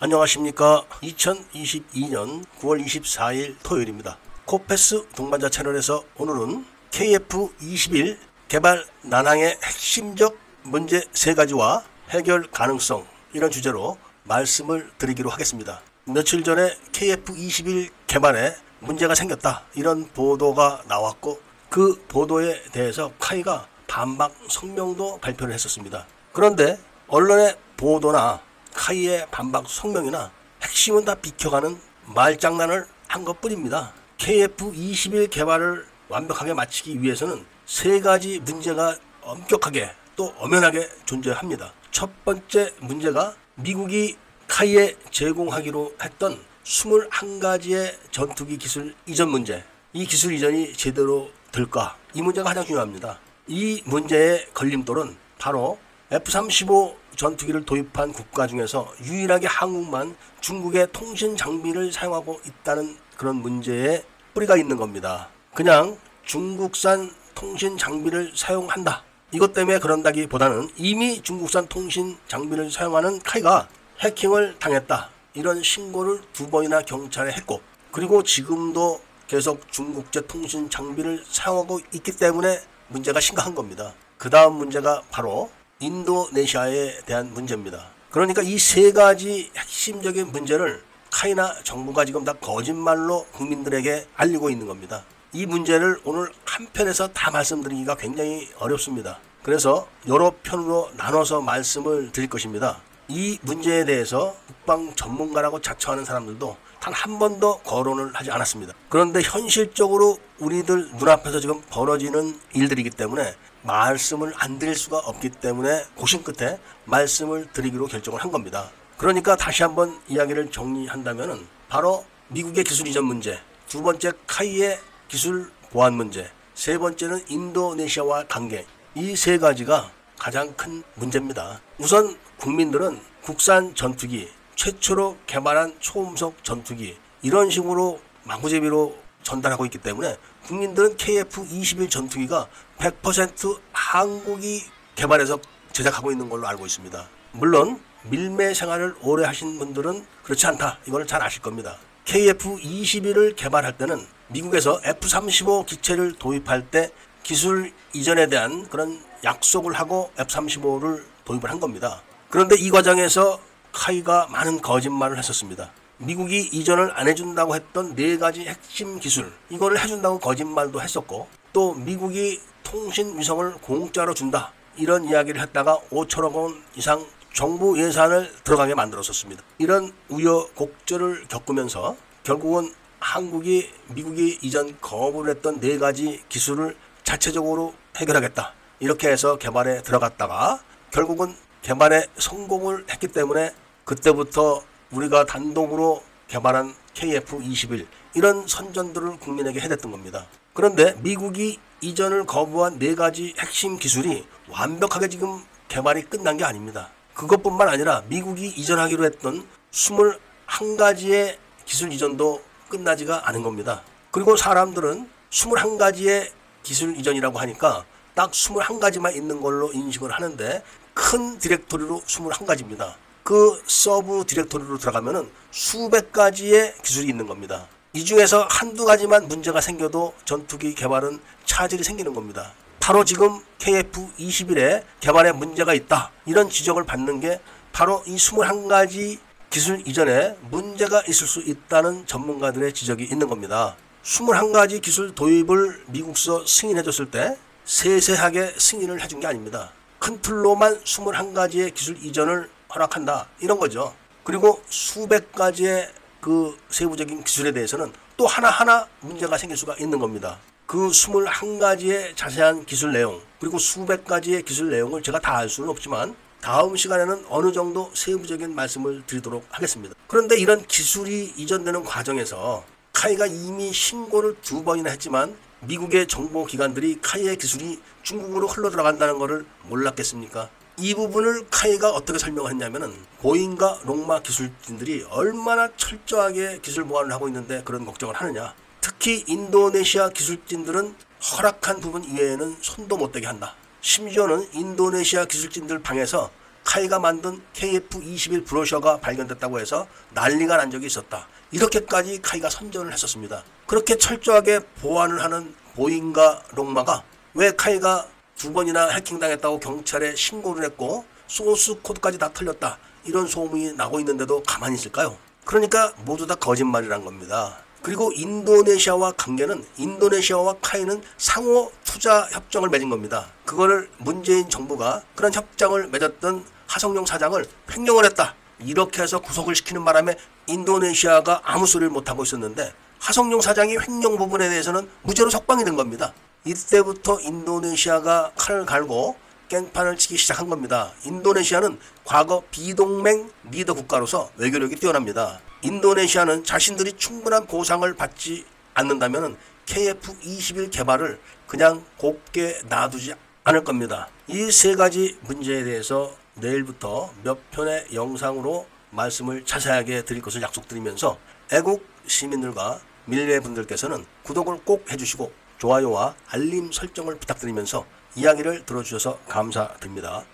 안녕하십니까. 2022년 9월 24일 토요일입니다. 코페스 동반자 채널에서 오늘은 KF21 개발 난항의 핵심적 문제 세 가지와 해결 가능성 이런 주제로 말씀을 드리기로 하겠습니다. 며칠 전에 KF21 개발에 문제가 생겼다 이런 보도가 나왔고 그 보도에 대해서 카이가 반박 성명도 발표를 했었습니다. 그런데 언론의 보도나 카이의 반박 성명이나 핵심은 다 비켜가는 말장난을 한 것뿐입니다. KF21 개발을 완벽하게 마치기 위해서는 세 가지 문제가 엄격하게 또 엄연하게 존재합니다. 첫 번째 문제가 미국이 카이에 제공하기로 했던 21가지의 전투기 기술 이전 문제. 이 기술 이전이 제대로 될까? 이 문제가 가장 중요합니다. 이 문제의 걸림돌은 바로 F-35 전투기를 도입한 국가 중에서 유일하게 한국만 중국의 통신 장비를 사용하고 있다는 그런 문제에 뿌리가 있는 겁니다. 그냥 중국산 통신 장비를 사용한다. 이것 때문에 그런다기 보다는 이미 중국산 통신 장비를 사용하는 카이가 해킹을 당했다. 이런 신고를 두 번이나 경찰에 했고 그리고 지금도 계속 중국제 통신 장비를 사용하고 있기 때문에 문제가 심각한 겁니다. 그 다음 문제가 바로 인도네시아에 대한 문제입니다. 그러니까 이 세 가지 핵심적인 문제를 카이나 정부가 지금 다 거짓말로 국민들에게 알리고 있는 겁니다. 이 문제를 오늘 한 편에서 다 말씀드리기가 굉장히 어렵습니다. 그래서 여러 편으로 나눠서 말씀을 드릴 것입니다. 이 문제에 대해서 국방 전문가라고 자처하는 사람들도 단 한 번도 거론을 하지 않았습니다. 그런데 현실적으로 우리들 눈앞에서 지금 벌어지는 일들이기 때문에 말씀을 안 드릴 수가 없기 때문에 고심 끝에 말씀을 드리기로 결정을 한 겁니다. 그러니까 다시 한번 이야기를 정리한다면 바로 미국의 기술 이전 문제, 두 번째 카이의 기술 보안 문제, 세 번째는 인도네시아와 관계, 이 세 가지가 가장 큰 문제입니다. 우선 국민들은 국산 전투기, 최초로 개발한 초음속 전투기, 이런 식으로 마구제비로 전달하고 있기 때문에 국민들은 KF-21 전투기가 100% 한국이 개발해서 제작하고 있는 걸로 알고 있습니다. 물론 밀매 생활을 오래 하신 분들은 그렇지 않다. 이걸 잘 아실 겁니다. KF-21을 개발할 때는 미국에서 F-35 기체를 도입할 때 기술 이전에 대한 그런 약속을 하고 F-35를 도입을 한 겁니다. 그런데 이 과정에서 카이가 많은 거짓말을 했었습니다. 미국이 이전을 안 해준다고 했던 네 가지 핵심 기술 이거를 해준다고 거짓말도 했었고 또 미국이 통신 위성을 공짜로 준다 이런 이야기를 했다가 5천억 원 이상 정부 예산을 들어가게 만들었었습니다. 이런 우여곡절을 겪으면서 결국은 한국이 미국이 이전 거부를 했던 네 가지 기술을 자체적으로 해결하겠다 이렇게 해서 개발에 들어갔다가 결국은 개발에 성공을 했기 때문에 그때부터 우리가 단독으로 개발한 KF-21 이런 선전들을 국민에게 해냈던 겁니다. 그런데 미국이 이전을 거부한 네 가지 핵심 기술이 완벽하게 지금 개발이 끝난 게 아닙니다. 그것뿐만 아니라 미국이 이전하기로 했던 21가지의 기술 이전도 끝나지가 않은 겁니다. 그리고 사람들은 21가지의 기술 이전이라고 하니까 딱 21가지만 있는 걸로 인식을 하는데 큰 디렉토리로 21가지입니다. 그 서브 디렉토리로 들어가면은 수백 가지의 기술이 있는 겁니다. 이 중에서 한두 가지만 문제가 생겨도 전투기 개발은 차질이 생기는 겁니다. 바로 지금 KF-21에 개발에 문제가 있다. 이런 지적을 받는 게 바로 이 21가지 기술 이전에 문제가 있을 수 있다는 전문가들의 지적이 있는 겁니다. 21가지 기술 도입을 미국서 승인해 줬을 때 세세하게 승인을 해준 게 아닙니다. 큰 틀로만 21가지의 기술 이전을 허락한다. 이런 거죠. 그리고 수백 가지의 그 세부적인 기술에 대해서는 또 하나하나 문제가 생길 수가 있는 겁니다. 그 21가지의 자세한 기술 내용, 그리고 수백 가지의 기술 내용을 제가 다 알 수는 없지만 다음 시간에는 어느 정도 세부적인 말씀을 드리도록 하겠습니다. 그런데 이런 기술이 이전되는 과정에서 카이가 이미 신고를 두 번이나 했지만 미국의 정보기관들이 카이의 기술이 중국으로 흘러 들어간다는 것을 몰랐겠습니까? 이 부분을 카이가 어떻게 설명을 했냐면은 보잉과 롱마 기술진들이 얼마나 철저하게 기술 보완을 하고 있는데 그런 걱정을 하느냐. 특히 인도네시아 기술진들은 허락한 부분 이외에는 손도 못 대게 한다. 심지어는 인도네시아 기술진들 방에서 카이가 만든 KF21 브로셔가 발견됐다고 해서 난리가 난 적이 있었다. 이렇게까지 카이가 선전을 했었습니다. 그렇게 철저하게 보안을 하는 보잉과 롱마가 왜 카이가 두 번이나 해킹당했다고 경찰에 신고를 했고 소스 코드까지 다 틀렸다. 이런 소문이 나고 있는데도 가만히 있을까요? 그러니까 모두 다 거짓말이란 겁니다. 그리고 인도네시아와 관계는 인도네시아와 카이는 상호 투자 협정을 맺은 겁니다. 그거를 문재인 정부가 그런 협정을 맺었던 하성룡 사장을 횡령을 했다. 이렇게 해서 구속을 시키는 바람에 인도네시아가 아무 소리를 못하고 있었는데 하성룡 사장이 횡령 부분에 대해서는 무죄로 석방이 된 겁니다. 이때부터 인도네시아가 칼을 갈고 깽판을 치기 시작한 겁니다. 인도네시아는 과거 비동맹 리더 국가로서 외교력이 뛰어납니다. 인도네시아는 자신들이 충분한 보상을 받지 않는다면 KF-21 개발을 그냥 곱게 놔두지 않을 겁니다. 이 세 가지 문제에 대해서 내일부터 몇 편의 영상으로 말씀을 자세하게 드릴 것을 약속드리면서 애국 시민들과 밀레 분들께서는 구독을 꼭 해주시고 좋아요와 알림 설정을 부탁드리면서 이야기를 들어주셔서 감사드립니다.